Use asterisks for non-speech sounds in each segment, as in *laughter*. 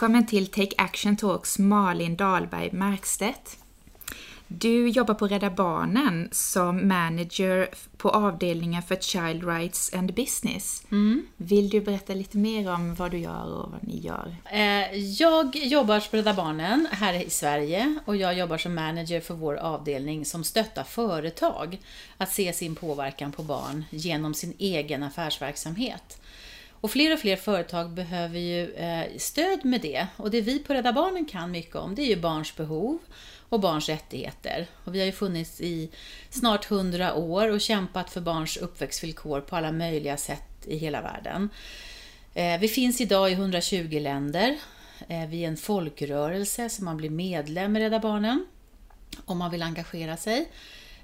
Välkommen till Take Action Talks Malin Dahlberg Markstedt. Du jobbar på Rädda Barnen som manager på avdelningen för Child Rights and Business. Mm. Vill du berätta lite mer om vad du gör och vad ni gör? Eh, jag jobbar på Rädda Barnen här i Sverige och jag jobbar som manager för vår avdelning som stöttar företag att se sin påverkan på barn genom sin egen affärsverksamhet. Och fler och fler företag behöver ju eh, stöd med det. Och det vi på Rädda Barnen kan mycket om, det är ju barns behov och barns rättigheter. Och vi har ju funnits i snart hundra år och kämpat för barns uppväxtvillkor på alla möjliga sätt i hela världen. Eh, vi finns idag i 120 länder. Eh, vi är en folkrörelse så man blir medlem i Rädda Barnen om man vill engagera sig.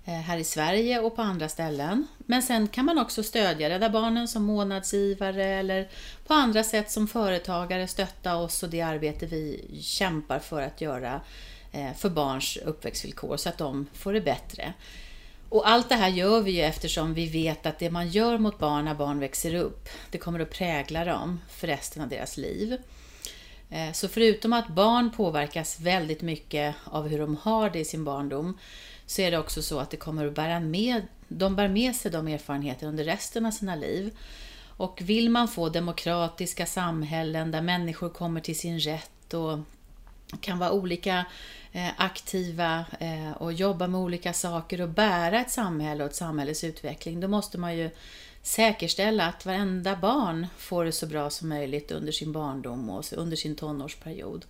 Eh, här i Sverige och på andra ställen. Men sen kan man också stödja Rädda Barnen som månadsgivare eller på andra sätt som företagare stötta oss och det arbete vi kämpar för att göra eh, för barns uppväxtvillkor så att de får det bättre. Och allt det här gör vi ju eftersom vi vet att det man gör mot barn när barn växer upp, det kommer att prägla dem för resten av deras liv. Eh, så förutom att barn påverkas väldigt mycket av hur de har det i sin barndom, så är det också så att det kommer att bära med, de bär med sig de erfarenheterna under resten av sina liv. Och vill man få demokratiska samhällen där människor kommer till sin rätt och kan vara olika eh, aktiva eh, och jobba med olika saker och bära ett samhälle och ett samhälles utveckling, då måste man ju säkerställa att varenda barn får det så bra som möjligt under sin barndom och under sin tonårsperiod.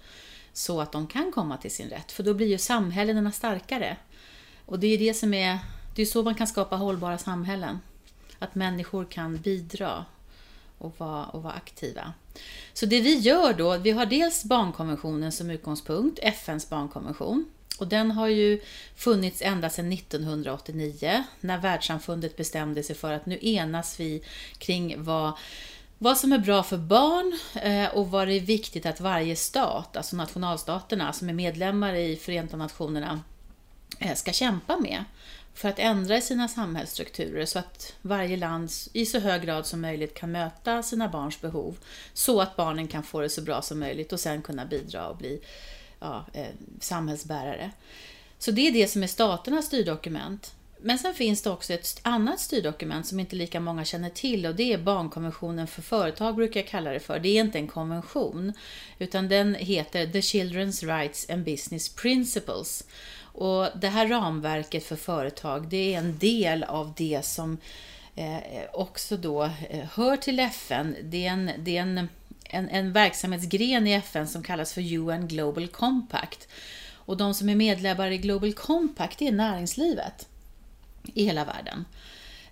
Så att de kan komma till sin rätt, för då blir ju samhällena starkare. Och det är det som är, det är så man kan skapa hållbara samhällen. Att människor kan bidra och vara, och vara aktiva. Så det vi gör då, vi har dels barnkonventionen som utgångspunkt, FNs barnkonvention. Och den har ju funnits ända sedan 1989 när världssamfundet bestämde sig för att nu enas vi kring vad vad som är bra för barn eh, och vad det är viktigt att varje stat, alltså nationalstaterna som är medlemmar i Förenta Nationerna, Eh, ska kämpa med för att ändra sina samhällsstrukturer så att varje land i så hög grad som möjligt kan möta sina barns behov så att barnen kan få det så bra som möjligt och sen kunna bidra och bli ja, eh, samhällsbärare. Så det är det som är staternas styrdokument. Men sen finns det också ett annat styrdokument som inte lika många känner till och det är barnkonventionen för företag brukar jag kalla det för. Det är inte en konvention utan den heter The Children's Rights and Business Principles och det här ramverket för företag, det är en del av det som eh, också då eh, hör till FN. Det är, en, det är en, en, en verksamhetsgren i FN som kallas för UN Global Compact. Och de som är medlemmar i Global Compact är näringslivet i hela världen.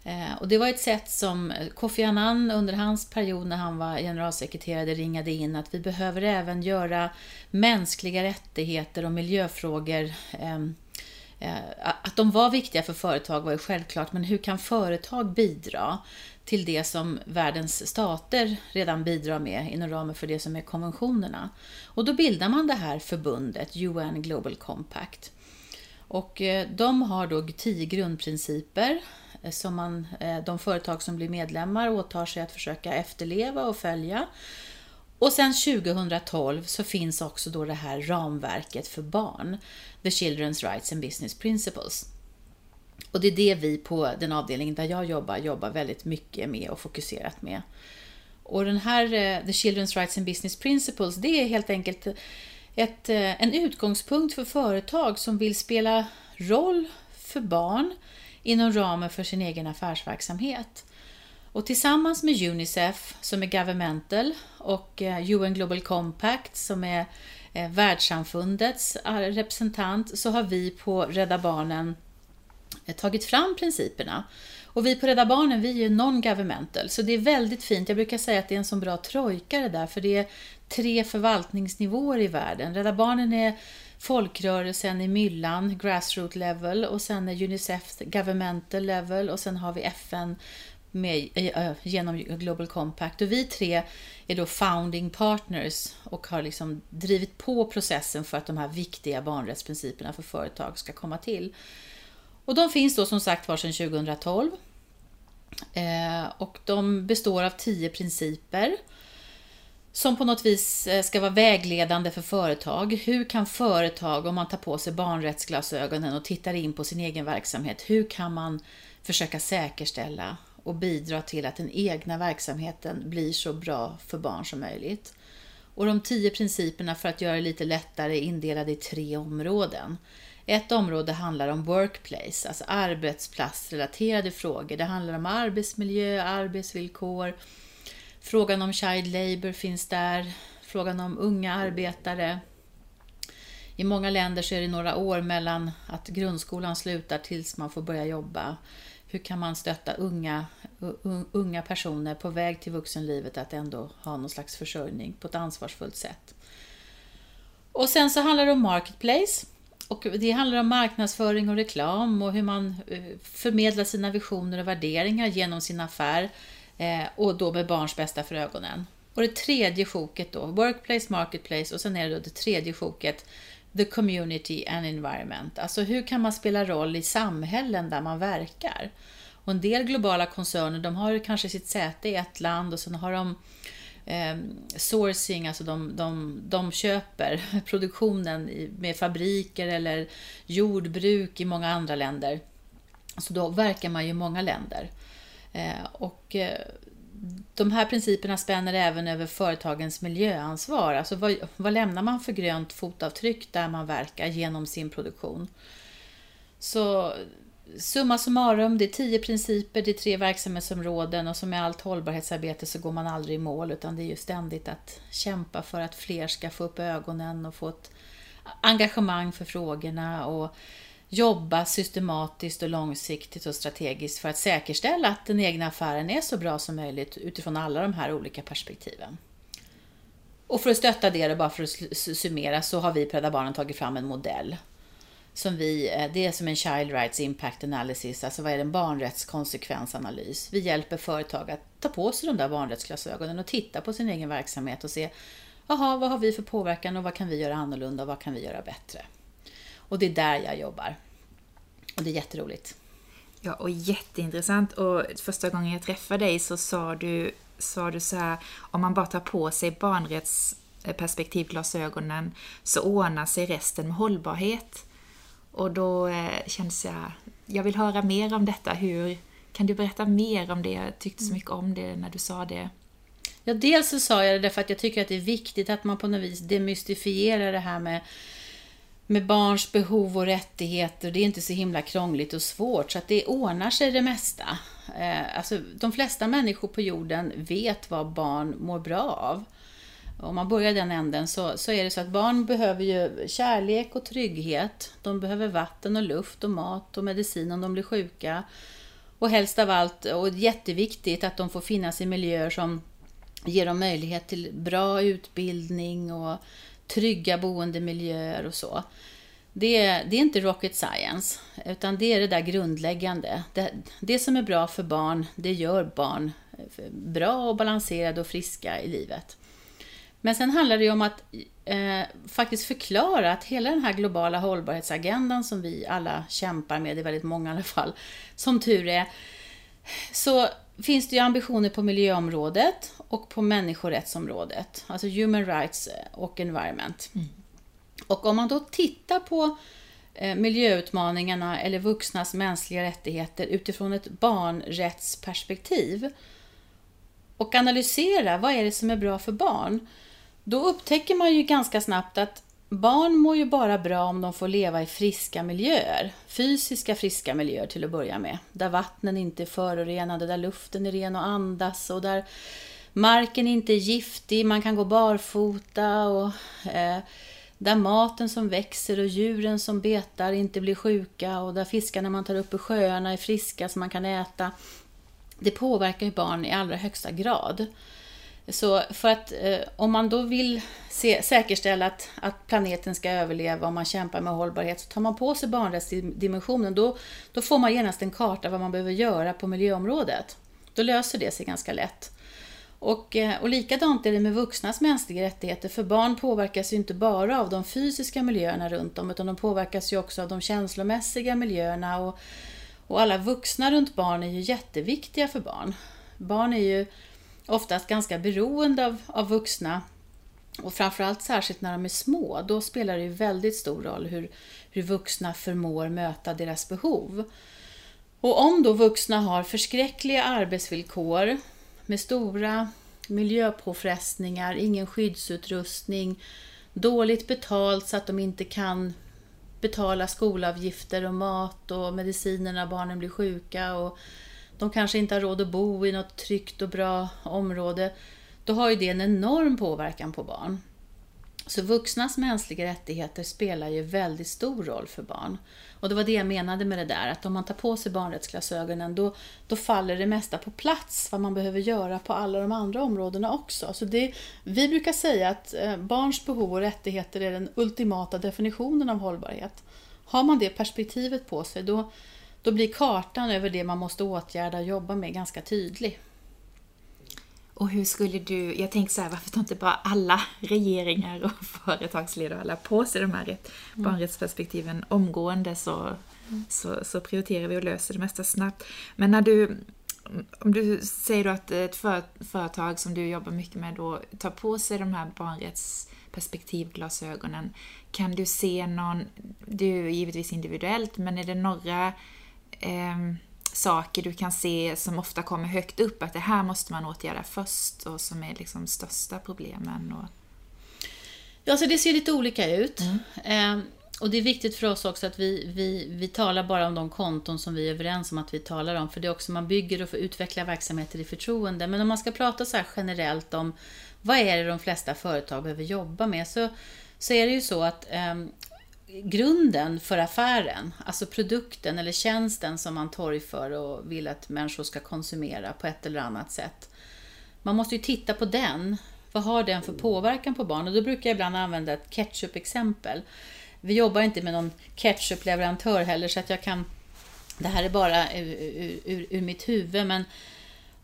Eh, och det var ett sätt som Kofi Annan under hans period när han var generalsekreterare ringade in att vi behöver även göra mänskliga rättigheter och miljöfrågor ehm, eh, att de var viktiga för företag var ju självklart, men hur kan företag bidra till det som världens stater redan bidrar med inom ramen för det som är konventionerna? Och då bildar man det här förbundet, UN Global Compact. Och eh, de har då tio grundprinciper Eh, som man, eh, de företag som blir medlemmar åtar sig att försöka efterleva och följa. Och sen 2012 så finns också då det här ramverket för barn, The Children's Rights and Business Principles. Och det är det vi på den avdelning där jag jobbar, jobbar väldigt mycket med och fokuserat med. Och den här eh, The Children's Rights and Business Principles, det är helt enkelt ett, en utgångspunkt för företag som vill spela roll för barn, inom ramen för sin egen affärsverksamhet. Och tillsammans med Unicef som är governmental och eh, UN Global Compact som är eh, världssamfundets eh, representant så har vi på Rädda Barnen tagit fram principerna. Och vi på Rädda Barnen vi är non-governmental, så det är väldigt fint. Jag brukar säga att det är en så bra trojka det där, för det är tre förvaltningsnivåer i världen. Rädda Barnen är folkrörelsen i myllan, grassroot level och sen är Unicef governmental level och sen har vi FN med, eh, eh, genom Global Compact. Och vi tre är då founding partners och har liksom drivit på processen för att de här viktiga barnrättsprinciperna för företag ska komma till. Och de finns då som sagt var sedan 2012. Eh, och de består av tio principer som på något vis eh, ska vara vägledande för företag. Hur kan företag, om man tar på sig barnrättsglasögonen och tittar in på sin egen verksamhet, hur kan man försöka säkerställa och bidra till att den egna verksamheten blir så bra för barn som möjligt? Och de tio principerna för att göra det lite lättare är indelade i tre områden. Ett område handlar om workplace, alltså arbetsplatsrelaterade frågor. Det handlar om arbetsmiljö, arbetsvillkor, Frågan om child labour finns där, frågan om unga arbetare. I många länder så är det några år mellan att grundskolan slutar tills man får börja jobba. Hur kan man stötta unga, unga personer på väg till vuxenlivet att ändå ha någon slags försörjning på ett ansvarsfullt sätt? Och sen så handlar det om marketplace. Och det handlar om marknadsföring och reklam och hur man eh, förmedlar sina visioner och värderingar genom sin affär Eh, och då med barns bästa för ögonen. Och det tredje sjoket då, Workplace, Marketplace och sen är det då det tredje sjoket, The Community and Environment. Alltså hur kan man spela roll i samhällen där man verkar? Och en del globala koncerner de har kanske sitt säte i ett land och sen har de eh, sourcing, alltså de, de, de köper *laughs* produktionen med fabriker eller jordbruk i många andra länder. Så då verkar man ju i många länder. Eh, och eh, de här principerna spänner även över företagens miljöansvar. Alltså vad, vad lämnar man för grönt fotavtryck där man verkar genom sin produktion? Så summa summarum, det är tio principer, det är tre verksamhetsområden och som med allt hållbarhetsarbete så går man aldrig i mål utan det är ju ständigt att kämpa för att fler ska få upp ögonen och få ett engagemang för frågorna och jobba systematiskt och långsiktigt och strategiskt för att säkerställa att den egna affären är så bra som möjligt utifrån alla de här olika perspektiven. Och för att stötta det, och bara för att summera, så har vi på Rädda Barnen tagit fram en modell. Som vi, eh, det är som en Child Rights Impact Analysis, alltså vad är en barnrättskonsekvensanalys? Vi hjälper företag att ta på sig de där barnrättsglasögonen och titta på sin egen verksamhet och se, jaha, vad har vi för påverkan och vad kan vi göra annorlunda och vad kan vi göra bättre? Och det är där jag jobbar. Och det är jätteroligt. Ja, och jätteintressant. Och första gången jag träffade dig så sa du, sa du så här, om man bara tar på sig barnrättsperspektivglasögonen så ordnar sig resten med hållbarhet. Och då eh, kändes jag, jag vill höra mer om detta. Hur, kan du berätta mer om det? Jag tyckte så mycket om det när du sa det. Ja, dels så sa jag det därför att jag tycker att det är viktigt att man på något vis demystifierar det här med med barns behov och rättigheter. Det är inte så himla krångligt och svårt, så att det ordnar sig det mesta. Eh, alltså, de flesta människor på jorden vet vad barn mår bra av. Om man börjar den änden så, så är det så att barn behöver ju kärlek och trygghet. De behöver vatten och luft och mat och medicin om de blir sjuka. Och helst av allt, och jätteviktigt, att de får finnas i miljöer som ger dem möjlighet till bra utbildning och trygga boendemiljöer och så. Det, det är inte rocket science, utan det är det där grundläggande. Det, det som är bra för barn, det gör barn bra och balanserade och friska i livet. Men sen handlar det ju om att eh, faktiskt förklara att hela den här globala hållbarhetsagendan som vi alla kämpar med, det är väldigt många i alla fall, som tur är, så finns det ju ambitioner på miljöområdet och på människorättsområdet, alltså human rights och environment. Mm. Och om man då tittar på eh, miljöutmaningarna eller vuxnas mänskliga rättigheter utifrån ett barnrättsperspektiv och analysera vad är det som är bra för barn, då upptäcker man ju ganska snabbt att Barn mår ju bara bra om de får leva i friska miljöer. Fysiska friska miljöer till att börja med. Där vattnen inte är förorenade, där luften är ren att andas och där marken inte är giftig, man kan gå barfota och eh, där maten som växer och djuren som betar inte blir sjuka och där fiskarna man tar upp ur sjöarna är friska så man kan äta. Det påverkar ju barn i allra högsta grad. Så för att eh, om man då vill se, säkerställa att, att planeten ska överleva och man kämpar med hållbarhet så tar man på sig barnrättsdimensionen. Då, då får man genast en karta vad man behöver göra på miljöområdet. Då löser det sig ganska lätt. Och, eh, och likadant är det med vuxnas mänskliga rättigheter, för barn påverkas ju inte bara av de fysiska miljöerna runt om, utan de påverkas ju också av de känslomässiga miljöerna. Och, och alla vuxna runt barn är ju jätteviktiga för barn. Barn är ju oftast ganska beroende av, av vuxna. Och framförallt särskilt när de är små, då spelar det ju väldigt stor roll hur, hur vuxna förmår möta deras behov. Och om då vuxna har förskräckliga arbetsvillkor med stora miljöpåfrestningar, ingen skyddsutrustning, dåligt betalt så att de inte kan betala skolavgifter och mat och mediciner när barnen blir sjuka och de kanske inte har råd att bo i något tryggt och bra område, då har ju det en enorm påverkan på barn. Så vuxnas mänskliga rättigheter spelar ju väldigt stor roll för barn. Och det var det jag menade med det där, att om man tar på sig barnrättsglasögonen då, då faller det mesta på plats, vad man behöver göra på alla de andra områdena också. Så det, vi brukar säga att eh, barns behov och rättigheter är den ultimata definitionen av hållbarhet. Har man det perspektivet på sig, då, då blir kartan över det man måste åtgärda och jobba med ganska tydlig. Och hur skulle du, jag tänker så här, varför tar inte bara alla regeringar och *laughs* företagsledare alla på sig de här mm. barnrättsperspektiven omgående så, mm. så, så, prioriterar vi och löser det mesta snabbt. Men när du, om du säger då att ett för, företag som du jobbar mycket med då tar på sig de här barnrättsperspektivglasögonen, kan du se någon, det är ju givetvis individuellt, men är det några eh, saker du kan se som ofta kommer högt upp, att det här måste man åtgärda först och som är liksom största problemen? Och... Ja, alltså det ser lite olika ut. Mm. Eh, och det är viktigt för oss också att vi, vi, vi talar bara om de konton som vi är överens om att vi talar om, för det är också man bygger och utvecklar verksamheter i förtroende. Men om man ska prata så generellt om vad är det de flesta företag behöver jobba med, så, så är det ju så att eh, grunden för affären, alltså produkten eller tjänsten som man torgför och vill att människor ska konsumera på ett eller annat sätt. Man måste ju titta på den. Vad har den för påverkan på barn? Och då brukar jag ibland använda ett ketchup-exempel. Vi jobbar inte med någon ketchup-leverantör heller så att jag kan... Det här är bara ur, ur, ur mitt huvud men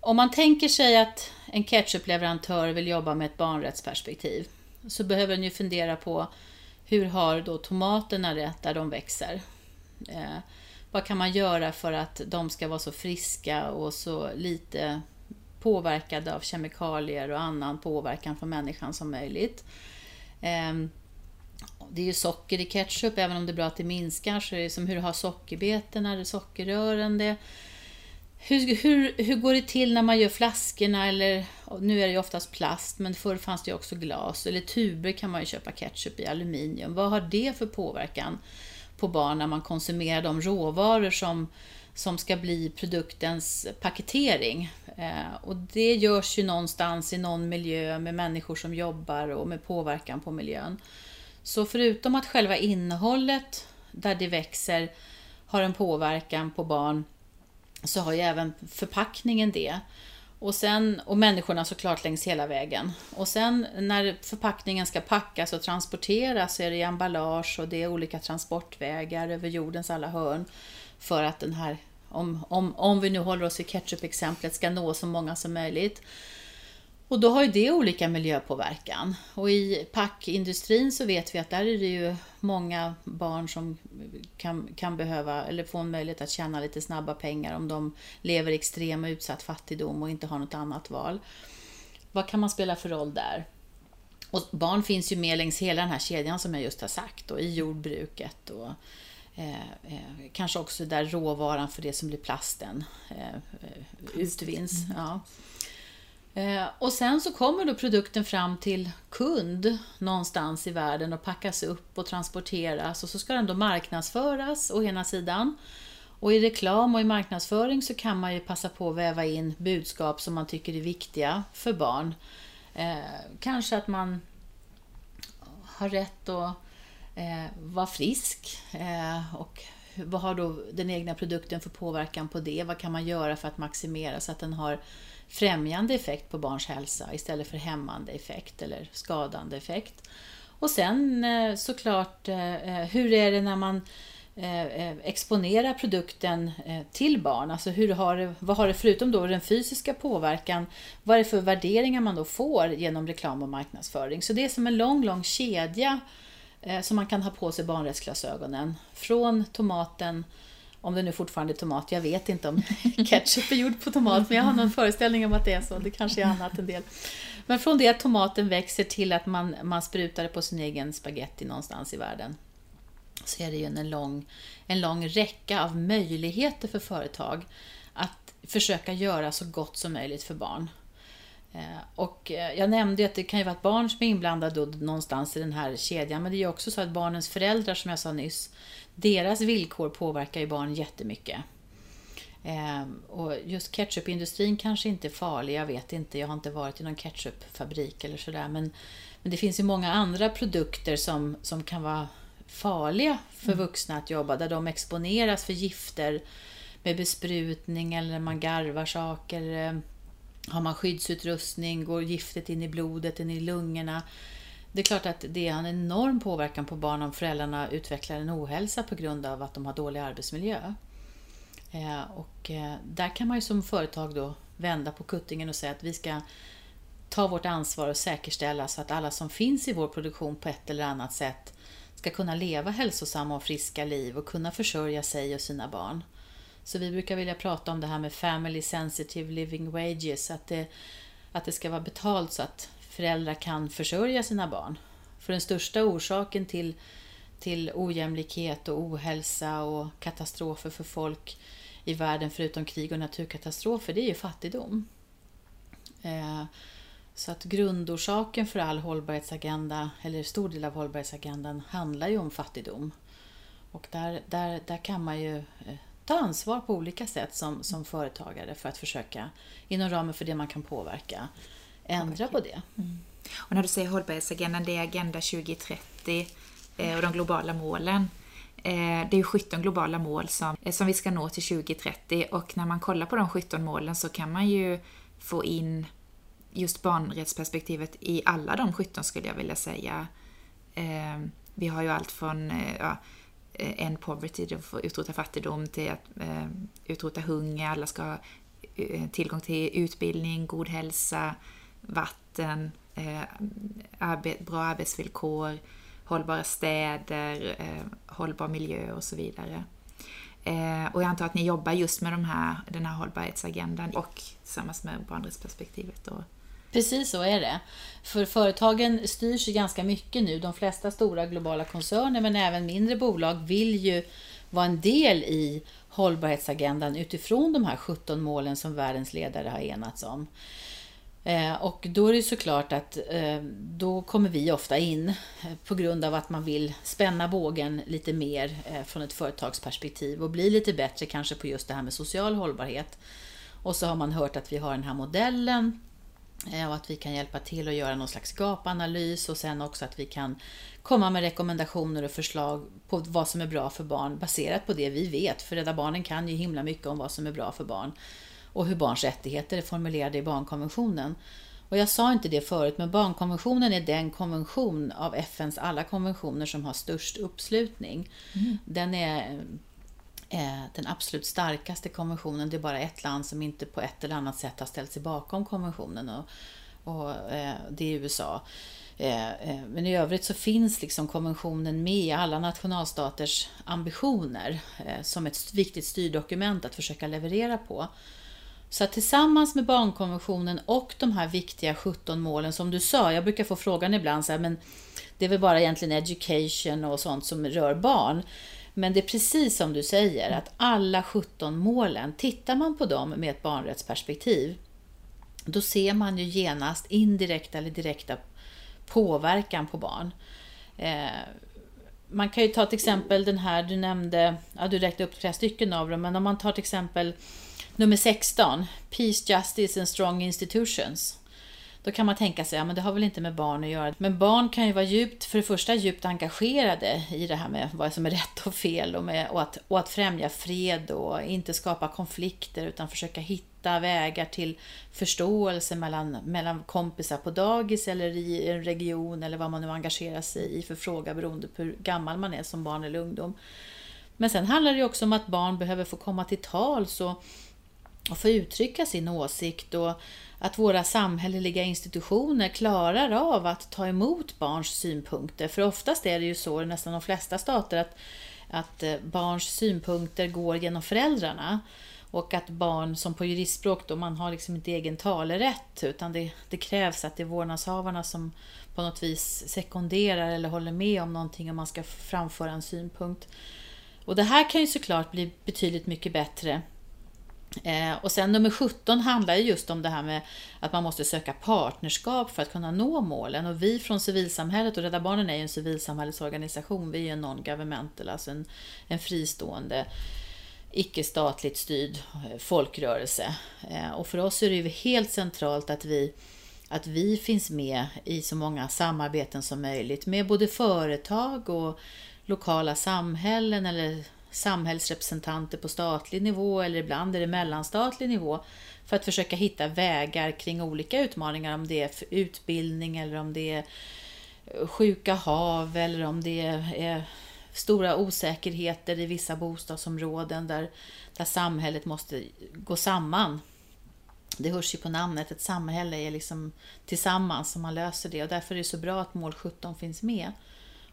om man tänker sig att en ketchup-leverantör vill jobba med ett barnrättsperspektiv så behöver den ju fundera på hur har då tomaterna det där de växer? Eh, vad kan man göra för att de ska vara så friska och så lite påverkade av kemikalier och annan påverkan från människan som möjligt? Eh, det är ju socker i ketchup, även om det är bra att det minskar, så är det som hur har sockerbetorna, sockerrören det? Hur, hur, hur går det till när man gör flaskorna? Eller, nu är det ju oftast plast, men förr fanns det också glas. Eller tuber kan man ju köpa ketchup i, aluminium. Vad har det för påverkan på barn när man konsumerar de råvaror som, som ska bli produktens paketering? Eh, och det görs ju någonstans i någon miljö med människor som jobbar och med påverkan på miljön. Så förutom att själva innehållet där det växer har en påverkan på barn så har ju även förpackningen det. Och, sen, och människorna såklart längs hela vägen. Och sen när förpackningen ska packas och transporteras så är det emballage och det är olika transportvägar över jordens alla hörn för att den här, om, om, om vi nu håller oss i ketchup-exemplet, ska nå så många som möjligt. Och då har ju det olika miljöpåverkan. Och i packindustrin så vet vi att där är det ju många barn som kan, kan behöva, eller få en möjlighet att tjäna lite snabba pengar om de lever i extrem och utsatt fattigdom och inte har något annat val. Vad kan man spela för roll där? Och barn finns ju med längs hela den här kedjan som jag just har sagt, och i jordbruket och eh, eh, kanske också där råvaran för det som blir plasten eh, eh utvinns. Ja. Eh, och sen så kommer då produkten fram till kund någonstans i världen och packas upp och transporteras och så ska den då marknadsföras å ena sidan. Och i reklam och i marknadsföring så kan man ju passa på att väva in budskap som man tycker är viktiga för barn. Eh, kanske att man har rätt att eh, vara frisk eh, och vad har då den egna produkten för påverkan på det? Vad kan man göra för att maximera så att den har främjande effekt på barns hälsa istället för hämmande effekt eller skadande effekt. Och sen eh, såklart, eh, eh, hur är det när man exponerar produkten till barn? Alltså hur har det, vad har det förutom då den fysiska påverkan, vad är det för värderingar man då får genom reklam och marknadsföring? Så det är som en lång, lång kedja som man kan ha på sig barnrättsglasögonen. Från tomaten om det nu fortfarande är tomat, jag vet inte om *laughs* ketchup är gjord på tomat, men jag har någon föreställning om att det är så. Det kanske är annat en del. Men från det att tomaten växer till att man, man sprutar det på sin egen spaghetti någonstans i världen, så är det ju en lång, en lång räcka av möjligheter för företag att försöka göra så gott som möjligt för barn. Eh, och eh, jag nämnde att det kan ju vara ett barn som är inblandad någonstans i den här kedjan, men det är också så att barnens föräldrar, som jag sa nyss, deras villkor påverkar ju barn jättemycket. Eh, och just ketchupindustrin kanske inte är farlig, jag vet inte, jag har inte varit i någon ketchupfabrik eller sådär, men, men det finns ju många andra produkter som, som kan vara farliga för mm. vuxna att jobba, där de exponeras för gifter med besprutning eller man garvar saker har man skyddsutrustning, går giftet in i blodet, in i lungorna. Det är klart att det har en enorm påverkan på barn om föräldrarna utvecklar en ohälsa på grund av att de har dålig arbetsmiljö. Eh, och eh, där kan man ju som företag då vända på kuttingen och säga att vi ska ta vårt ansvar och säkerställa så att alla som finns i vår produktion på ett eller annat sätt ska kunna leva hälsosamma och friska liv och kunna försörja sig och sina barn. Så vi brukar vilja prata om det här med Family Sensitive Living Wages, att det, att det ska vara betalt så att föräldrar kan försörja sina barn. För den största orsaken till, till ojämlikhet och ohälsa och katastrofer för folk i världen förutom krig och naturkatastrofer, det är ju fattigdom. Eh, så att grundorsaken för all hållbarhetsagenda, eller stor del av hållbarhetsagendan, handlar ju om fattigdom. Och där, där, där kan man ju eh, ta ansvar på olika sätt som, som företagare för att försöka, inom ramen för det man kan påverka, ändra på det. Mm. Och när du säger hållbarhetsagendan, det är Agenda 2030 eh, och de globala målen. Eh, det är ju 17 globala mål som, eh, som vi ska nå till 2030 och när man kollar på de 17 målen så kan man ju få in just barnrättsperspektivet i alla de 17 skulle jag vilja säga. Eh, vi har ju allt från eh, ja, Eh, en end poverty, att utrota fattigdom, till att eh, utrota hunger, alla ska ha tillgång till utbildning, god hälsa, vatten, eh, bra arbetsvillkor, hållbara städer, hållbar miljö och så vidare. Och jag antar att ni jobbar just med de här, den här hållbarhetsagendan och tillsammans med barnrättsperspektivet. Och Precis så är det. För företagen styrs ju ganska mycket nu. De flesta stora globala koncerner men även mindre bolag vill ju vara en del i hållbarhetsagendan utifrån de här 17 målen som världens ledare har enats om. Eh, och då är det såklart att eh, då kommer vi ofta in eh, på grund av att man vill spänna bågen lite mer från ett företagsperspektiv och bli lite bättre kanske på just det här med social hållbarhet. Och så har man hört att vi har den här modellen och att vi kan hjälpa till att göra någon slags gapanalys och sen också att vi kan komma med rekommendationer och förslag på vad som är bra för barn baserat på det vi vet. För Rädda Barnen kan ju himla mycket om vad som är bra för barn och hur barns rättigheter är formulerade i barnkonventionen. Och jag sa inte det förut, men barnkonventionen är den konvention av FNs alla konventioner som har störst uppslutning. Mm. Den är Eh, Eh, den absolut starkaste konventionen. Det är bara ett land som inte på ett eller annat sätt har ställt sig bakom konventionen och, och eh, det är USA. Eh, eh men i övrigt så finns liksom konventionen med i alla nationalstaters ambitioner eh, som ett viktigt styrdokument att försöka leverera på. Så tillsammans med barnkonventionen och de här viktiga 17 målen som du sa, jag brukar få frågan ibland så här, men det är väl bara egentligen education och sånt som rör barn. Men det är precis som du säger, att alla 17 målen, tittar man på dem med ett barnrättsperspektiv, då ser man ju genast indirekta eller direkta påverkan på barn. Eh, man kan ju ta till exempel den här du nämnde, ja, du räknade upp flera stycken av dem, men om man tar till exempel nummer 16, Peace, Justice and Strong Institutions. Då kan man tänka sig, ja men det har väl inte med barn att göra. Men barn kan ju vara djupt, för det första djupt engagerade i det här med vad som är rätt och fel och, med, och, att, och att främja fred och inte skapa konflikter utan försöka hitta vägar till förståelse mellan, mellan kompisar på dagis eller i en region eller vad man nu engagerar sig i för fråga beroende på hur gammal man är som barn eller ungdom. Men sen handlar det också om att barn behöver få komma till tals och, och få uttrycka sin åsikt och att våra samhälleliga institutioner klarar av att ta emot barns synpunkter. För oftast är det ju så i nästan de flesta stater att att eh, barns synpunkter går genom föräldrarna. Och att barn, som på juristspråk, då man har liksom inte egen talerätt utan det, det krävs att det är vårdnadshavarna som på något vis sekunderar eller håller med om någonting om man ska framföra en synpunkt. Och det här kan ju såklart bli betydligt mycket bättre. Eh, och sen nummer 17 handlar ju just om det här med att man måste söka partnerskap för att kunna nå målen. Och vi från civilsamhället, och Rädda Barnen är ju en civilsamhällesorganisation, vi är ju en non-governmental, alltså en, en fristående icke-statligt styrd eh, folkrörelse. Eh, och för oss är det ju helt centralt att vi, att vi finns med i så många samarbeten som möjligt med både företag och lokala samhällen eller samhällsrepresentanter på statlig nivå eller ibland är det mellanstatlig nivå för att försöka hitta vägar kring olika utmaningar om det är utbildning eller om det är sjuka hav eller om det är stora osäkerheter i vissa bostadsområden där, där samhället måste gå samman. Det hörs ju på namnet, ett samhälle är liksom tillsammans som man löser det och därför är det så bra att mål 17 finns med.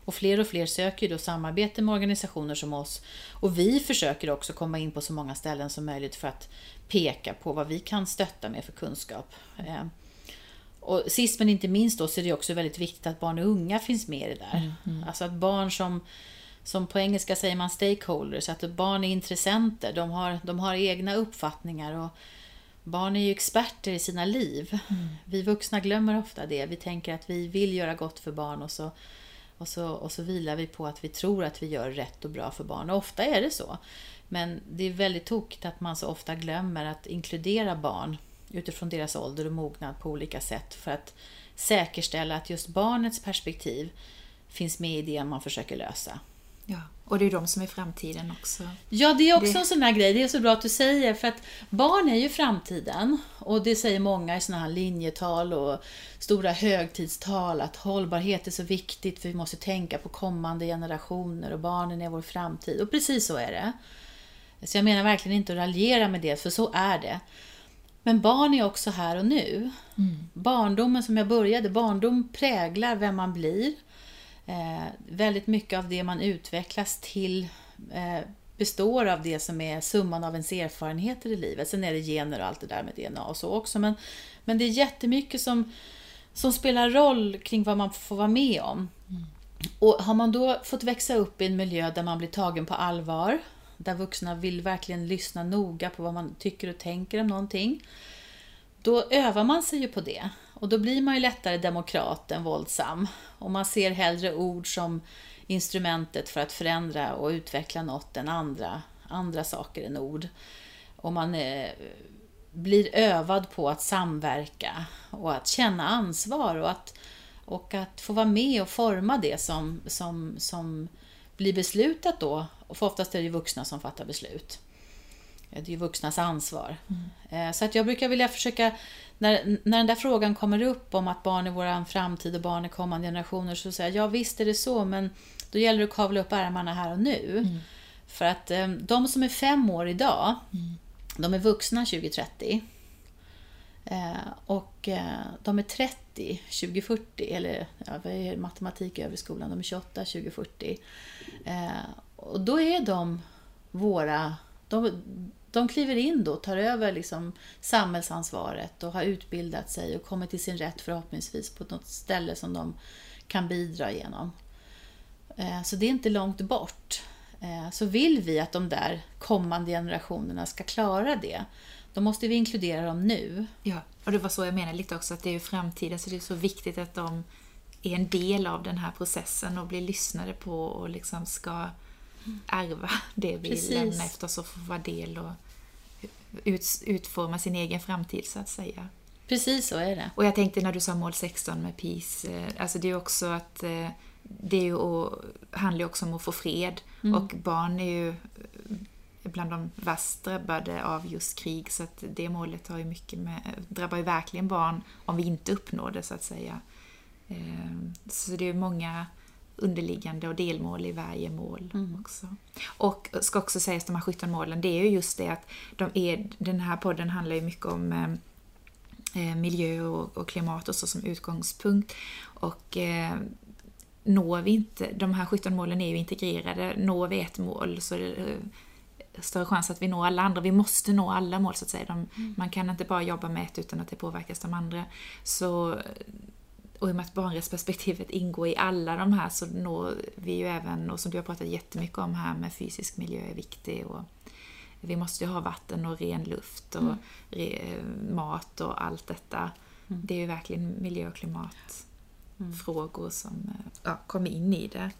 Och fler och fler söker då samarbete med organisationer som oss. Och vi försöker också komma in på så många ställen som möjligt för att peka på vad vi kan stötta med för kunskap. Eh, och sist men inte minst då så är det också väldigt viktigt att barn och unga finns med i det där. Mm, mm. Alltså att barn som, som på engelska säger man stakeholders, att barn är intressenter, de har, de har egna uppfattningar. och Barn är ju experter i sina liv. Mm. Vi vuxna glömmer ofta det. Vi tänker att vi vill göra gott för barn och så och så, och så vilar vi på att vi tror att vi gör rätt och bra för barn. Och ofta är det så. Men det är väldigt tokigt att man så ofta glömmer att inkludera barn utifrån deras ålder och mognad på olika sätt för att säkerställa att just barnets perspektiv finns med i det man försöker lösa. Ja, och det är de som är framtiden också. Ja, det är också det... en sån här grej. Det är så bra att du säger, för att barn är ju framtiden. Och det säger många i såna här linjetal och stora högtidstal, att hållbarhet är så viktigt för vi måste tänka på kommande generationer och barnen är vår framtid. Och precis så är det. Så jag menar verkligen inte att raljera med det, för så är det. Men barn är också här och nu. Mm. Barndomen som jag började, barndom präglar vem man blir. Eh, väldigt mycket av det man utvecklas till eh, består av det som är summan av ens erfarenheter i livet. Sen är det gener och allt det där med DNA och så också. Men, men det är jättemycket som, som spelar roll kring vad man får vara med om. Mm. Och har man då fått växa upp i en miljö där man blir tagen på allvar, där vuxna vill verkligen lyssna noga på vad man tycker och tänker om någonting, då övar man sig ju på det. Och då blir man ju lättare demokrat än våldsam. Och man ser hellre ord som instrumentet för att förändra och utveckla något än andra, andra saker än ord. Och man eh, blir övad på att samverka och att känna ansvar och att, och att få vara med och forma det som, som, som blir beslutat då. Och för oftast är det vuxna som fattar beslut. Det är ju vuxnas ansvar. Mm. Så att jag brukar vilja försöka, när, när den där frågan kommer upp om att barn är vår framtid och barn är kommande generationer, så säger jag ja visst är det så, men då gäller det att kavla upp ärmarna här och nu. Mm. För att eh, de som är fem år idag, mm. de är vuxna 2030. Eh, och de är 30 2040, eller ja, vad är matematik över skolan? De är 28 2040. och då är de våra de, de kliver in då, tar över liksom samhällsansvaret och har utbildat sig och kommit till sin rätt förhoppningsvis på något ställe som de kan bidra genom. Eh, så det är inte långt bort. Eh, så vill vi att de där kommande generationerna ska klara det, då måste vi inkludera dem nu. Ja, och det var så jag menade lite också, att det är ju framtiden, så det är så viktigt att de är en del av den här processen och blir lyssnade på och liksom ska ärva det vi Precis. lämnar efter oss och få vara del och ut, utforma sin egen framtid så att säga. Precis så är det. Och jag tänkte när du sa mål 16 med peace, eh, alltså det är också att eh, det är ju och, handlar ju också om att få fred mm. och barn är ju bland de värst drabbade av just krig så att det målet har ju mycket med, drabbar ju verkligen barn om vi inte uppnår det så att säga. Eh, så det är många underliggande och delmål i varje mål mm. också. Och ska också sägas, de här 17 målen, det är ju just det att de är, den här podden handlar ju mycket om eh, eh, miljö och, och, klimat och så som utgångspunkt. Och eh, når vi inte, de här 17 målen är ju integrerade, når vi ett mål så är det större chans att vi når alla andra. Vi måste nå alla mål så att säga. De, mm. Man kan inte bara jobba med ett utan att det påverkas de andra. Så, och i och med att barnrättsperspektivet ingår i alla de här så når vi ju även, och som du har pratat jättemycket om här med fysisk miljö är viktig. Och vi måste ju ha vatten och ren luft och mm. re, mat och allt detta. Mm. Det är ju verkligen miljö och klimatfrågor mm. som ja, kommer in i det.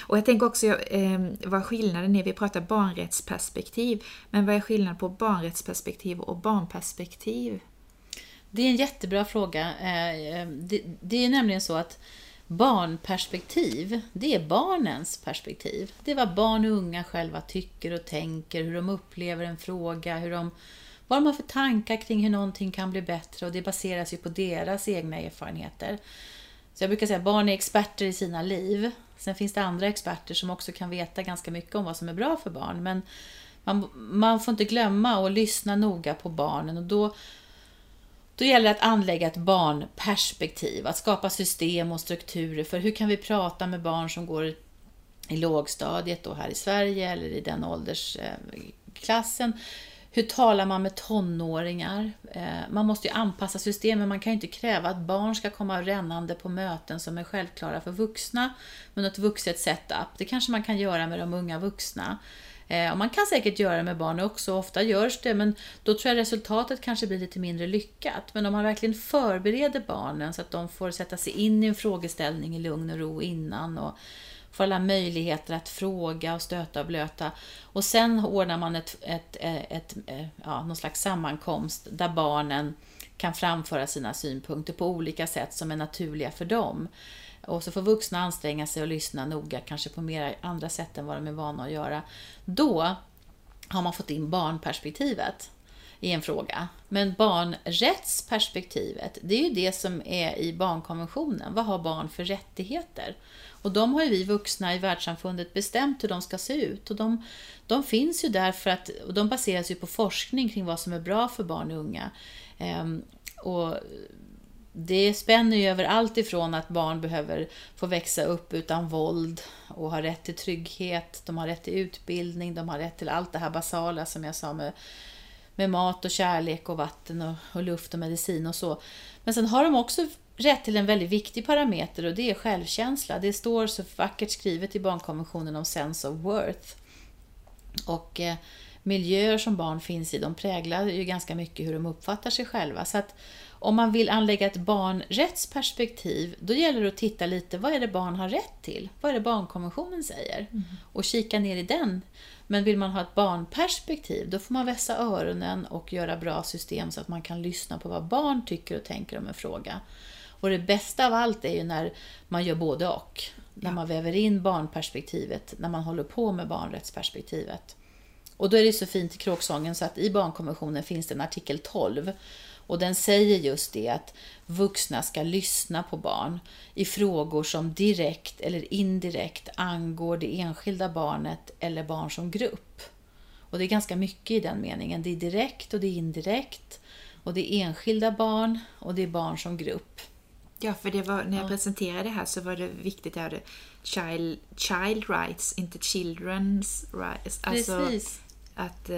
Och jag tänker också eh, vad skillnaden är, vi pratar barnrättsperspektiv, men vad är skillnaden på barnrättsperspektiv och barnperspektiv? Det är en jättebra fråga. Eh, eh, det är nämligen så att barnperspektiv, det är barnens perspektiv. Det är vad barn och unga själva tycker och tänker, hur de upplever en fråga, hur de, vad de har för tankar kring hur någonting kan bli bättre och det baseras ju på deras egna erfarenheter. Så jag brukar säga att barn är experter i sina liv. Sen finns det andra experter som också kan veta ganska mycket om vad som är bra för barn. Men man, man får inte glömma att lyssna noga på barnen och då, då gäller det att anlägga ett barnperspektiv, att skapa system och strukturer för hur kan vi prata med barn som går i lågstadiet då här i Sverige eller i den åldersklassen. Eh, hur talar man med tonåringar? Eh, man måste ju anpassa systemen. Man kan ju inte kräva att barn ska komma rännande på möten som är självklara för vuxna med något vuxet setup. Det kanske man kan göra med de unga vuxna. Eh, och man kan säkert göra det med barn också, ofta görs det, men då tror jag resultatet kanske blir lite mindre lyckat. Men om man verkligen förbereder barnen så att de får sätta sig in i en frågeställning i lugn och ro innan och får alla möjligheter att fråga och stöta och blöta. Och sen ordnar man ett, ett, ett, ett ja, någon slags sammankomst där barnen kan framföra sina synpunkter på olika sätt som är naturliga för dem. Och så får vuxna anstränga sig och lyssna noga, kanske på mer andra sätt än vad de är vana att göra. Då har man fått in barnperspektivet i en fråga. Men barnrättsperspektivet, det är ju det som är i barnkonventionen. Vad har barn för rättigheter? Och de har ju vi vuxna i världssamfundet bestämt hur de ska se ut. Och de, de finns ju där för att, och de baseras ju på forskning kring vad som är bra för barn och unga. Ehm, och det spänner ju över allt ifrån att barn behöver få växa upp utan våld och ha rätt till trygghet, de har rätt till utbildning, de har rätt till allt det här basala som jag sa med, med mat och kärlek och vatten och, och luft och medicin och så. Men sen har de också rätt till en väldigt viktig parameter och det är självkänsla. Det står så vackert skrivet i barnkonventionen om sense of worth. Och eh, miljöer som barn finns i, de präglar ju ganska mycket hur de uppfattar sig själva. Så att om man vill anlägga ett barnrättsperspektiv, då gäller det att titta lite, vad är det barn har rätt till? Vad är det barnkonventionen säger? Mm. Och kika ner i den. Men vill man ha ett barnperspektiv, då får man vässa öronen och göra bra system så att man kan lyssna på vad barn tycker och tänker om en fråga. Och det bästa av allt är ju när man gör både och. När man väver in barnperspektivet, när man håller på med barnrättsperspektivet. Och då är det så fint i kråksången så att i barnkonventionen finns det en artikel 12 och den säger just det att vuxna ska lyssna på barn i frågor som direkt eller indirekt angår det enskilda barnet eller barn som grupp. Och det är ganska mycket i den meningen. Det är direkt och det är indirekt. Och det är enskilda barn och det är barn som grupp. Ja, för det var, när jag ja. presenterade det här så var det viktigt att child, child rights, inte children's rights. Alltså Precis. att eh,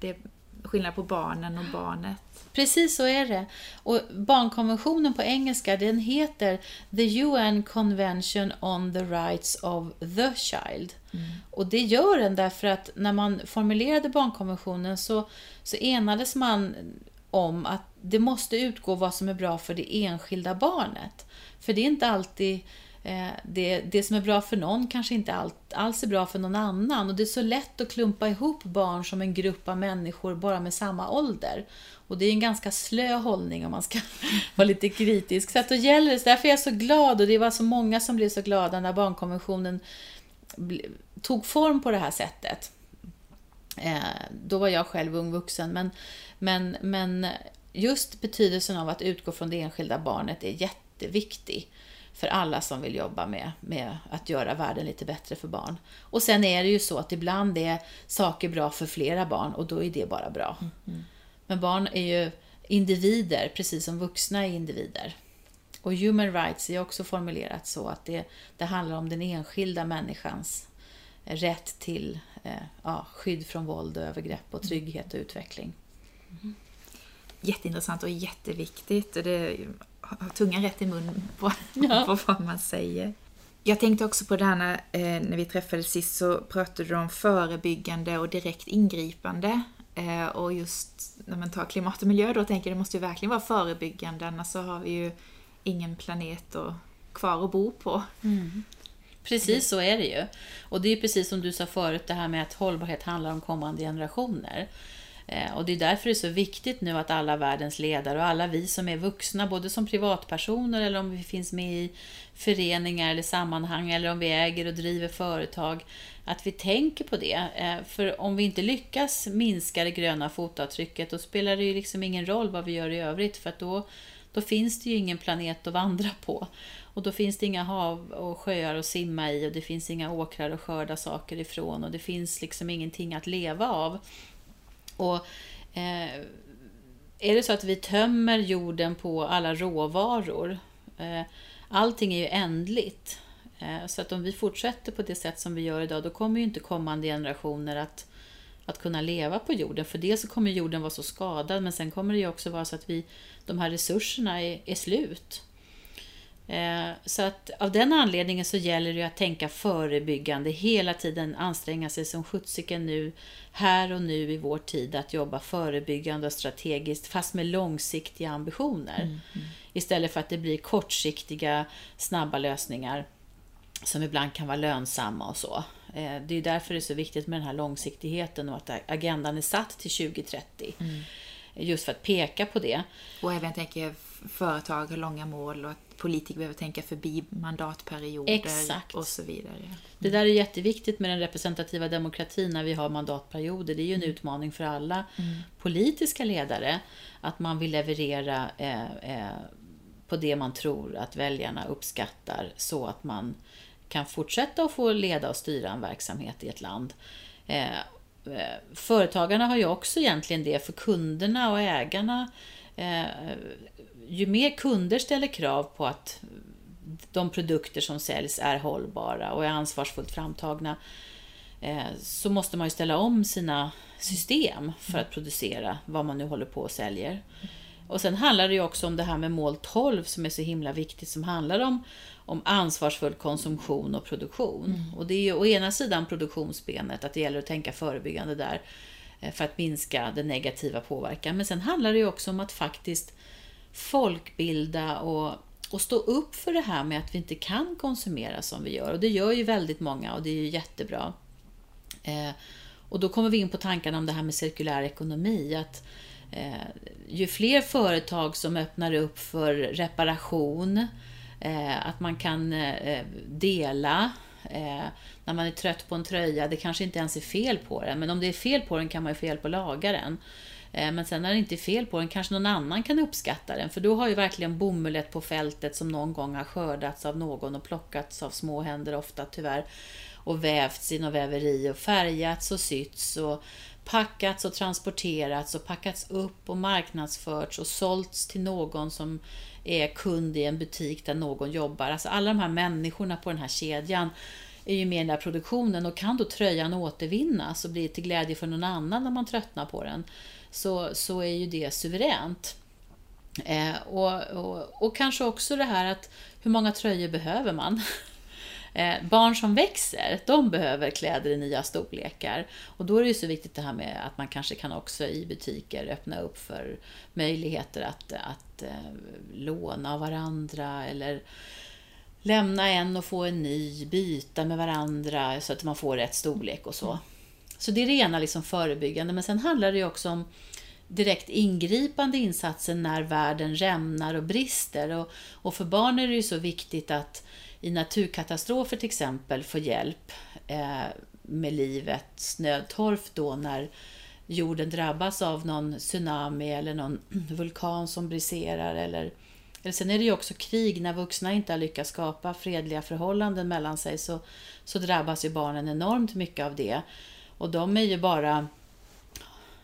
det är skillnad på barnen och barnet. Precis så är det. Och barnkonventionen på engelska den heter The UN Convention on the Rights of the Child. Mm. Och det gör den därför att när man formulerade barnkonventionen så, så enades man om att det måste utgå vad som är bra för det enskilda barnet. För det är inte alltid Eh, det, det som är bra för någon kanske inte alls är bra för någon annan. Och Det är så lätt att klumpa ihop barn som en grupp av människor bara med samma ålder. Och Det är en ganska slö hållning om man ska *laughs* vara lite kritisk. Så att då gäller det, därför är jag så glad och det var så många som blev så glada när barnkonventionen tog form på det här sättet. Eh, då var jag själv ung vuxen, men, men, men just betydelsen av att utgå från det enskilda barnet är jätteviktig för alla som vill jobba med, med att göra världen lite bättre för barn. Och sen är det ju så att ibland är saker bra för flera barn och då är det bara bra. Mm. Men barn är ju individer, precis som vuxna är individer. Och human rights är också formulerat så att det, det handlar om den enskilda människans rätt till eh, ja, skydd från våld och övergrepp och trygghet och utveckling. Mm. Jätteintressant och jätteviktigt. Det har tungan rätt i mun på, ja. *laughs* på vad man säger. Jag tänkte också på det här när, eh, när vi träffades sist så pratade du om förebyggande och direkt ingripande. Eh, och just när man tar klimat och miljö då tänker jag det måste ju verkligen vara förebyggande annars så har vi ju ingen planet och, kvar att bo på. Mm. Precis så är det ju. Och det är precis som du sa förut, det här med att hållbarhet handlar om kommande generationer. Eh, och det är därför det är så viktigt nu att alla världens ledare och alla vi som är vuxna, både som privatpersoner eller om vi finns med i föreningar eller sammanhang eller om vi äger och driver företag, att vi tänker på det. Eh, för om vi inte lyckas minska det gröna fotavtrycket, då spelar det ju liksom ingen roll vad vi gör i övrigt, för att då, då finns det ju ingen planet att vandra på. Och då finns det inga hav och sjöar att simma i och det finns inga åkrar att skörda saker ifrån och det finns liksom ingenting att leva av. Och eh, Är det så att vi tömmer jorden på alla råvaror, eh, allting är ju ändligt. Eh, så att om vi fortsätter på det sätt som vi gör idag, då kommer ju inte kommande generationer att, att kunna leva på jorden. För dels så kommer jorden vara så skadad, men sen kommer det ju också vara så att vi, de här resurserna är, är slut. Eh, så att av den anledningen så gäller det att tänka förebyggande, hela tiden anstränga sig som sjuttsiken nu, här och nu i vår tid, att jobba förebyggande och strategiskt, fast med långsiktiga ambitioner. Mm, mm. Istället för att det blir kortsiktiga, snabba lösningar som ibland kan vara lönsamma och så. Eh, det är därför det är så viktigt med den här långsiktigheten och att agendan är satt till 2030. Mm. Just för att peka på det. Och även tänker företag har långa mål och att politiker behöver tänka förbi mandatperioder Exakt. och så vidare. Mm. Det där är jätteviktigt med den representativa demokratin när vi har mandatperioder. Det är ju en mm. utmaning för alla mm. politiska ledare att man vill leverera eh, eh, på det man tror att väljarna uppskattar så att man kan fortsätta att få leda och styra en verksamhet i ett land. Eh, eh företagarna har ju också egentligen det för kunderna och ägarna eh, ju mer kunder ställer krav på att de produkter som säljs är hållbara och är ansvarsfullt framtagna eh, så måste man ju ställa om sina system för att producera vad man nu håller på och säljer. Och sen handlar det ju också om det här med mål 12 som är så himla viktigt som handlar om, om ansvarsfull konsumtion och produktion. Mm. Och det är ju å ena sidan produktionsbenet, att det gäller att tänka förebyggande där eh, för att minska den negativa påverkan. Men sen handlar det ju också om att faktiskt folkbilda och, och stå upp för det här med att vi inte kan konsumera som vi gör. Och det gör ju väldigt många och det är ju jättebra. Eh, och då kommer vi in på tankarna om det här med cirkulär ekonomi. Att eh, ju fler företag som öppnar upp för reparation, eh, att man kan eh, dela eh, när man är trött på en tröja, det kanske inte ens är fel på den, men om det är fel på den kan man ju få hjälp att laga den. Eh, men sen när det inte är fel på den kanske någon annan kan uppskatta den. För då har ju verkligen bomullet på fältet som någon gång har skördats av någon och plockats av små händer ofta tyvärr. Och vävts i något väveri och färgats och sytts och packats och transporterats och packats upp och marknadsförts och sålts till någon som är kund i en butik där någon jobbar. Alltså alla de här människorna på den här kedjan är ju med i den där produktionen och kan då tröjan återvinnas och bli till glädje för någon annan när man tröttnar på den så, så är ju det suveränt. Eh, och, och, och, kanske också det här att hur många tröjor behöver man? *laughs* Eh, barn som växer, de behöver kläder i nya storlekar. Och då är det ju så viktigt det här med att man kanske kan också i butiker öppna upp för möjligheter att, att eh, låna av varandra eller lämna en och få en ny, byta med varandra så att man får rätt storlek och så. Så det är rena liksom förebyggande, men sen handlar det ju också om direkt ingripande insatser när världen rämnar och brister. Och, och för barn är det ju så viktigt att i naturkatastrofer till exempel få hjälp eh, med livets nödtorft då när jorden drabbas av någon tsunami eller någon *clears throat* vulkan som briserar. Eller, eller sen är det ju också krig, när vuxna inte har lyckats skapa fredliga förhållanden mellan sig så, så drabbas ju barnen enormt mycket av det. Och de är ju bara...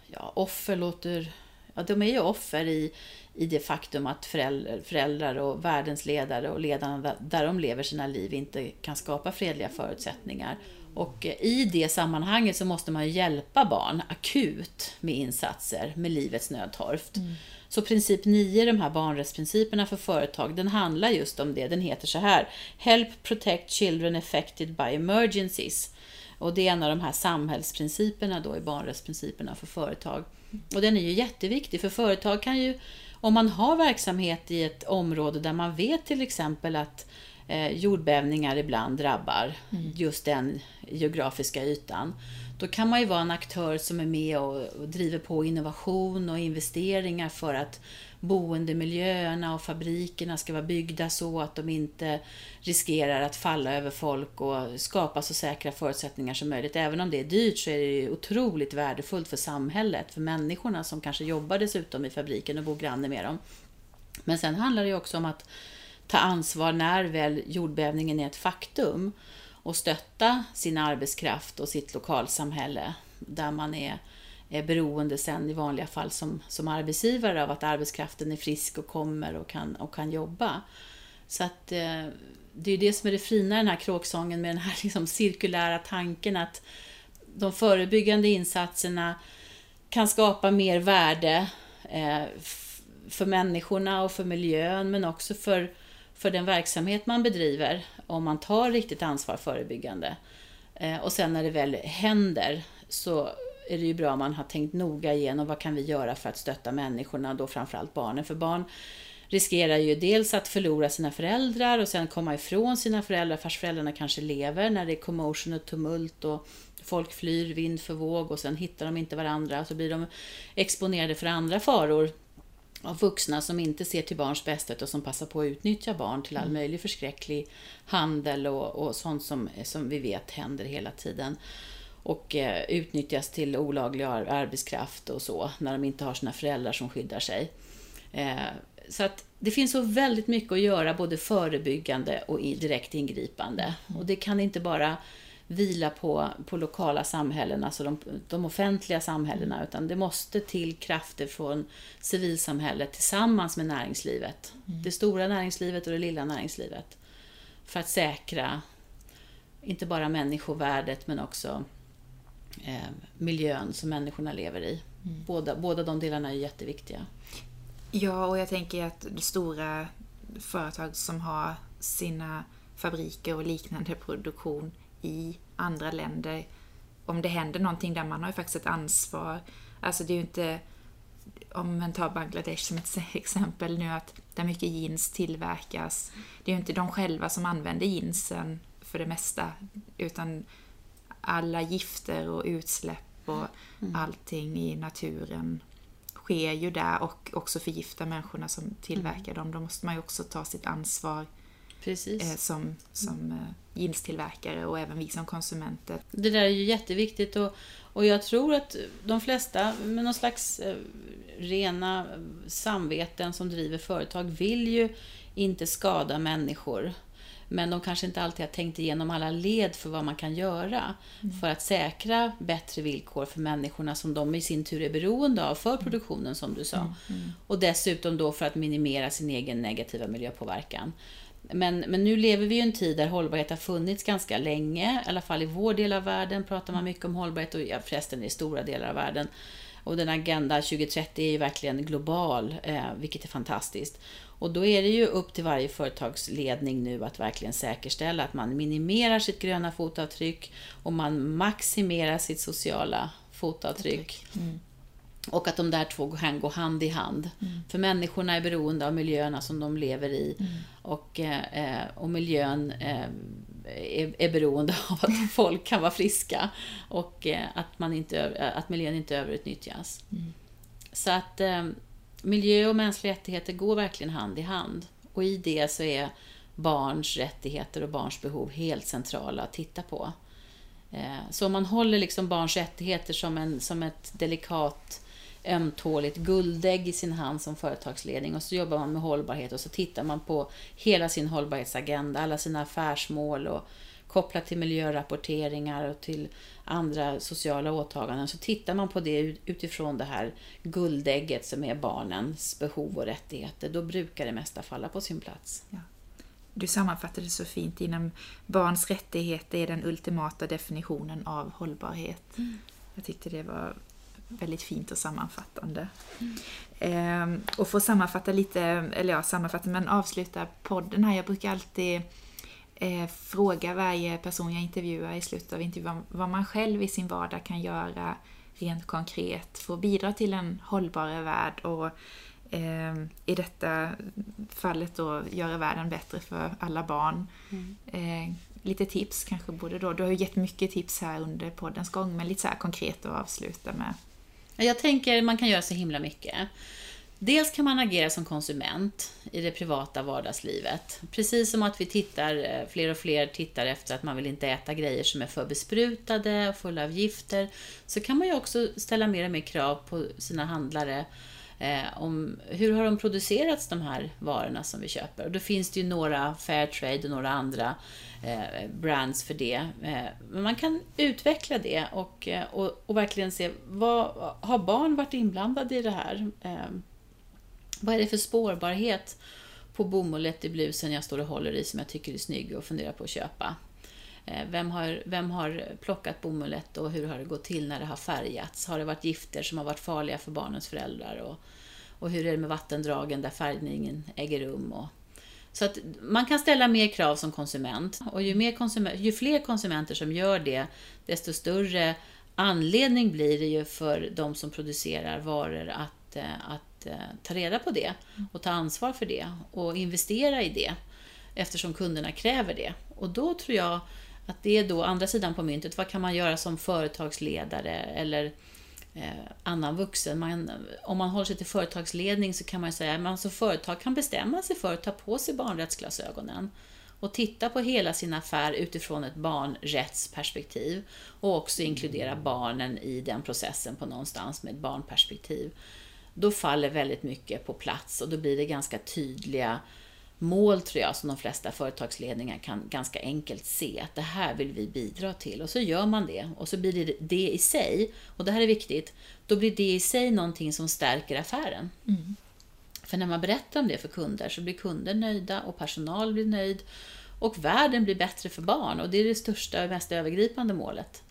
Ja, offer låter ja, de är ju offer i, i det faktum att föräldrar, föräldrar och världens ledare och ledarna där de lever sina liv inte kan skapa fredliga förutsättningar. Och i det sammanhanget så måste man hjälpa barn akut med insatser med livets nödtorft. Mm. Så princip 9, de här barnrättsprinciperna för företag, den handlar just om det. Den heter så här. Help protect children affected by emergencies. Och det är en av de här samhällsprinciperna då i barnrättsprinciperna för företag. Och den är ju jätteviktig för företag kan ju, om man har verksamhet i ett område där man vet till exempel att eh, jordbävningar ibland drabbar mm. just den geografiska ytan. Då kan man ju vara en aktör som är med och, och driver på innovation och investeringar för att boendemiljöerna och fabrikerna ska vara byggda så att de inte riskerar att falla över folk och skapa så säkra förutsättningar som möjligt. Även om det är dyrt så är det otroligt värdefullt för samhället, för människorna som kanske jobbar dessutom i fabriken och bor granne med dem. Men sen handlar det också om att ta ansvar när väl jordbävningen är ett faktum och stötta sin arbetskraft och sitt lokalsamhälle där man är, är beroende sen i vanliga fall som, som arbetsgivare av att arbetskraften är frisk och kommer och kan, och kan jobba. Så att eh, det är det som är det fina i den här kråksången med den här *laughs* liksom cirkulära tanken att de förebyggande insatserna kan skapa mer värde eh, för människorna och för miljön men också för för den verksamhet man bedriver om man tar riktigt ansvar förebyggande. Eh, och sen när det väl händer så är det ju bra om man har tänkt noga igenom vad kan vi göra för att stötta människorna, då framförallt barnen. För barn riskerar ju dels att förlora sina föräldrar och sen komma ifrån sina föräldrar fast föräldrarna kanske lever när det är commotion och tumult och folk flyr vind för våg och sen hittar de inte varandra så blir de exponerade för andra faror av vuxna som inte ser till barns bästa och som passar på att utnyttja barn till all mm. möjlig förskräcklig handel och, och sånt som, som vi vet händer hela tiden. Och eh, utnyttjas till olaglig arbetskraft och så, när de inte har sina föräldrar som skyddar sig. Eh, så att det finns så väldigt mycket att göra, både förebyggande och direkt ingripande. Mm. Och det kan inte bara vila på, på lokala samhällen, alltså de, de offentliga samhällena, utan det måste till krafter från civilsamhället tillsammans med näringslivet. Mm. Det stora näringslivet och det lilla näringslivet. För att säkra inte bara människovärdet men också miljön som människorna lever i. Mm. Båda, båda de delarna är jätteviktiga. Ja, och jag tänker att stora företag som har sina fabriker och liknande produktion i andra länder. Om det händer någonting där, man har ju faktiskt ett ansvar. Alltså det är ju inte, om man tar Bangladesh som ett *laughs* exempel nu, att där mycket jeans tillverkas. Det är ju inte de själva som använder jeansen för det mesta, utan alla gifter och utsläpp och mm. allting i naturen sker ju där och också förgiftar människorna som tillverkar mm. dem. Då måste man ju också ta sitt ansvar Precis. Eh, som, som eh, jeanstillverkare och även vi som konsumenter. Det där är ju jätteviktigt och, och jag tror att de flesta med någon slags eh, rena samveten som driver företag vill ju inte skada människor. Men de kanske inte alltid har tänkt igenom alla led för vad man kan göra mm. för att säkra bättre villkor för människorna som de i sin tur är beroende av för produktionen som du sa. Mm. Mm. Och dessutom då för att minimera sin egen negativa miljöpåverkan. Men, men nu lever vi ju i en tid där hållbarhet har funnits ganska länge. I alla fall i vår del av världen pratar man mycket om hållbarhet och ja, förresten i stora delar av världen. Och den Agenda 2030 är ju verkligen global, eh, vilket är fantastiskt. Och då är det ju upp till varje företagsledning nu att verkligen säkerställa att man minimerar sitt gröna fotavtryck och man maximerar sitt sociala fotavtryck. Mm. Och att de där två kan gå hand i hand. Mm. För människorna är beroende av miljöerna som de lever i. Mm. Och, eh, och miljön eh, är, är beroende *laughs* av att folk kan vara friska. Och eh, att, man inte, att miljön inte överutnyttjas. Mm. Så att miljö och mänskliga rättigheter går verkligen hand i hand. Och i det så är barns rättigheter och barns behov helt centrala att titta på. Eh, så om man håller liksom barns rättigheter som, en, som ett delikat ömtåligt guldägg i sin hand som företagsledning och så jobbar man med hållbarhet och så tittar man på hela sin hållbarhetsagenda, alla sina affärsmål och kopplat till miljörapporteringar och till andra sociala åtaganden så tittar man på det utifrån det här guldägget som är barnens behov och rättigheter. Då brukar det mesta falla på sin plats. Ja. Du sammanfattade det så fint inom barns rättigheter är den ultimata definitionen av hållbarhet. Mm. Jag tyckte det var väldigt fint och sammanfattande. Mm. Ehm, och för att sammanfatta lite, eller ja, sammanfatta men avsluta podden här. Jag brukar alltid eh, fråga varje person jag intervjuar i slutet av intervjun vad man själv i sin vardag kan göra rent konkret för att bidra till en hållbarare värld och eh, i detta fallet då göra världen bättre för alla barn. Mm. Eh, lite tips kanske borde då, du har ju gett mycket tips här under poddens gång, men lite så konkret att avsluta med. Jag tänker man kan göra så himla mycket. Dels kan man agera som konsument i det privata vardagslivet. Precis som att vi tittar, eh, fler och fler tittar efter att man vill inte äta grejer som är för besprutade och fulla av gifter. Så kan man ju också ställa mer och mer krav på sina handlare eh, om hur har de producerats de här varorna som vi köper. Och då finns det ju några Fairtrade och några andra eh, brands för det. Eh, men man kan utveckla det och, eh, och, och, verkligen se, vad, har barn varit inblandade i det här? Eh, vad är det för spårbarhet på bomullet i blusen jag står och håller i som jag tycker är snygg och funderar på att köpa? Eh, vem har, vem har plockat bomullet och hur har det gått till när det har färgats? Har det varit gifter som har varit farliga för barnens föräldrar? Och, och hur är det med vattendragen där färgningen äger rum? Och, så att man kan ställa mer krav som konsument och ju, mer konsument, ju fler konsumenter som gör det, desto större anledning blir det ju för de som producerar varor att, eh, att att Eh, ta reda på det och ta ansvar för det och investera i det eftersom kunderna kräver det. Och då tror jag att det är då andra sidan på myntet. Vad kan man göra som företagsledare eller eh, annan vuxen? Man, om man håller sig till företagsledning så kan man säga att man som företag kan bestämma sig för att ta på sig barnrättsglasögonen och titta på hela sin affär utifrån ett barnrättsperspektiv och också inkludera barnen i den processen på någonstans med ett barnperspektiv då faller väldigt mycket på plats och då blir det ganska tydliga mål tror jag som de flesta företagsledningar kan ganska enkelt se. Att det här vill vi bidra till. Och så gör man det. Och så blir det det i sig, och det här är viktigt, då blir det i sig någonting som stärker affären. Mm. För när man berättar om det för kunder så blir kunder nöjda och personal blir nöjd. Och världen blir bättre för barn. Och det är det största och mest övergripande målet.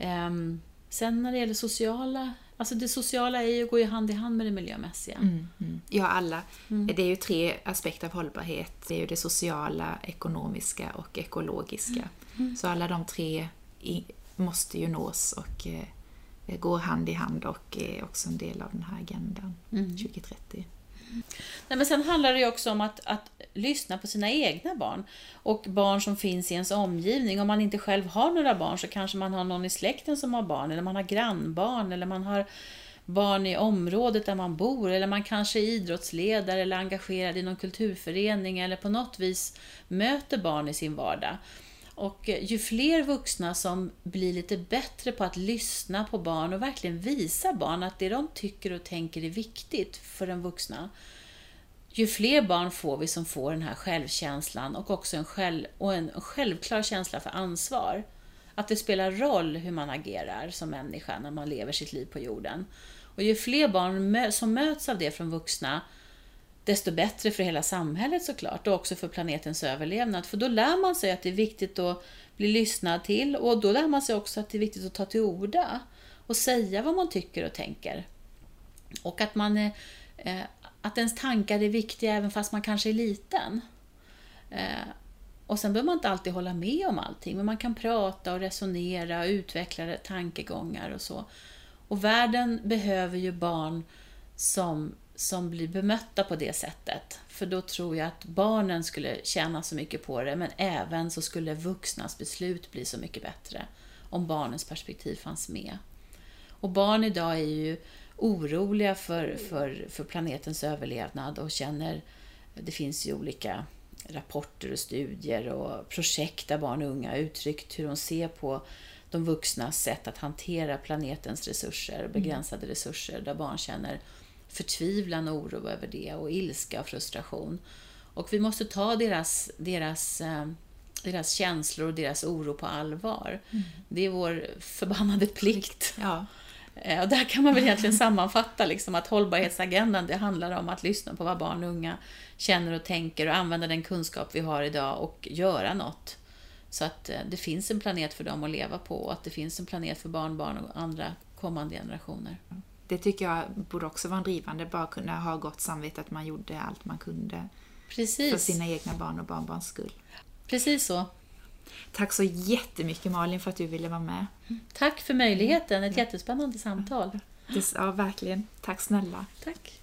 Um, sen när det gäller sociala Alltså det sociala är ju, går ju hand i hand med det miljömässiga. Mm, mm. Ja, alla. Mm. Det är ju tre aspekter av hållbarhet. Det är ju det sociala, ekonomiska och ekologiska. Mm. Mm. Så alla de tre måste ju nås och eh, går hand i hand och är också en del av den här agendan 2030. Nej, men sen handlar det ju också om att, att lyssna på sina egna barn och barn som finns i ens omgivning. Om man inte själv har några barn så kanske man har någon i släkten som har barn, eller man har grannbarn, eller man har barn i området där man bor, eller man kanske är idrottsledare eller engagerad i någon kulturförening eller på något vis möter barn i sin vardag. Och ju fler vuxna som blir lite bättre på att lyssna på barn och verkligen visa barn att det de tycker och tänker är viktigt för den vuxna, ju fler barn får vi som får den här självkänslan och också en, själv, och en självklar känsla för ansvar. Att det spelar roll hur man agerar som människa när man lever sitt liv på jorden. Och ju fler barn som möts av det från vuxna, desto bättre för hela samhället såklart och också för planetens överlevnad. För då lär man sig att det är viktigt att bli lyssnad till och då lär man sig också att det är viktigt att ta till orda och säga vad man tycker och tänker. Och att, man, eh, att ens tankar är viktiga även fast man kanske är liten. Eh, och sen behöver man inte alltid hålla med om allting, men man kan prata och resonera och utveckla tankegångar och så. Och världen behöver ju barn som som blir bemötta på det sättet. För då tror jag att barnen skulle tjäna så mycket på det, men även så skulle vuxnas beslut bli så mycket bättre om barnens perspektiv fanns med. Och barn idag är ju oroliga för, för, för planetens överlevnad och känner, det finns ju olika rapporter och studier och projekt där barn och unga har uttryckt hur de ser på de vuxnas sätt att hantera planetens resurser, begränsade resurser, där barn känner förtvivlan och oro över det och ilska och frustration. Och vi måste ta deras, deras eh, deras känslor och deras oro på allvar. Det är vår förbannade plikt. Ja. Eh, Och där kan man väl egentligen sammanfatta liksom att hållbarhetsagendan, det handlar om att lyssna på vad barn och unga känner och tänker och använda den kunskap vi har idag och göra något. Så att eh, det finns en planet för dem att leva på och att det finns en planet för barnbarn och andra kommande generationer. Det tycker jag borde också vara en drivande, bara kunna ha gott samvete att man gjorde allt man kunde för Precis, sina egna barn och barnbarns skull. precis så. Tack så jättemycket Malin för att du ville vara med. Tack för möjligheten, ett jättespännande samtal. Ja, verkligen. Tack snälla. Tack.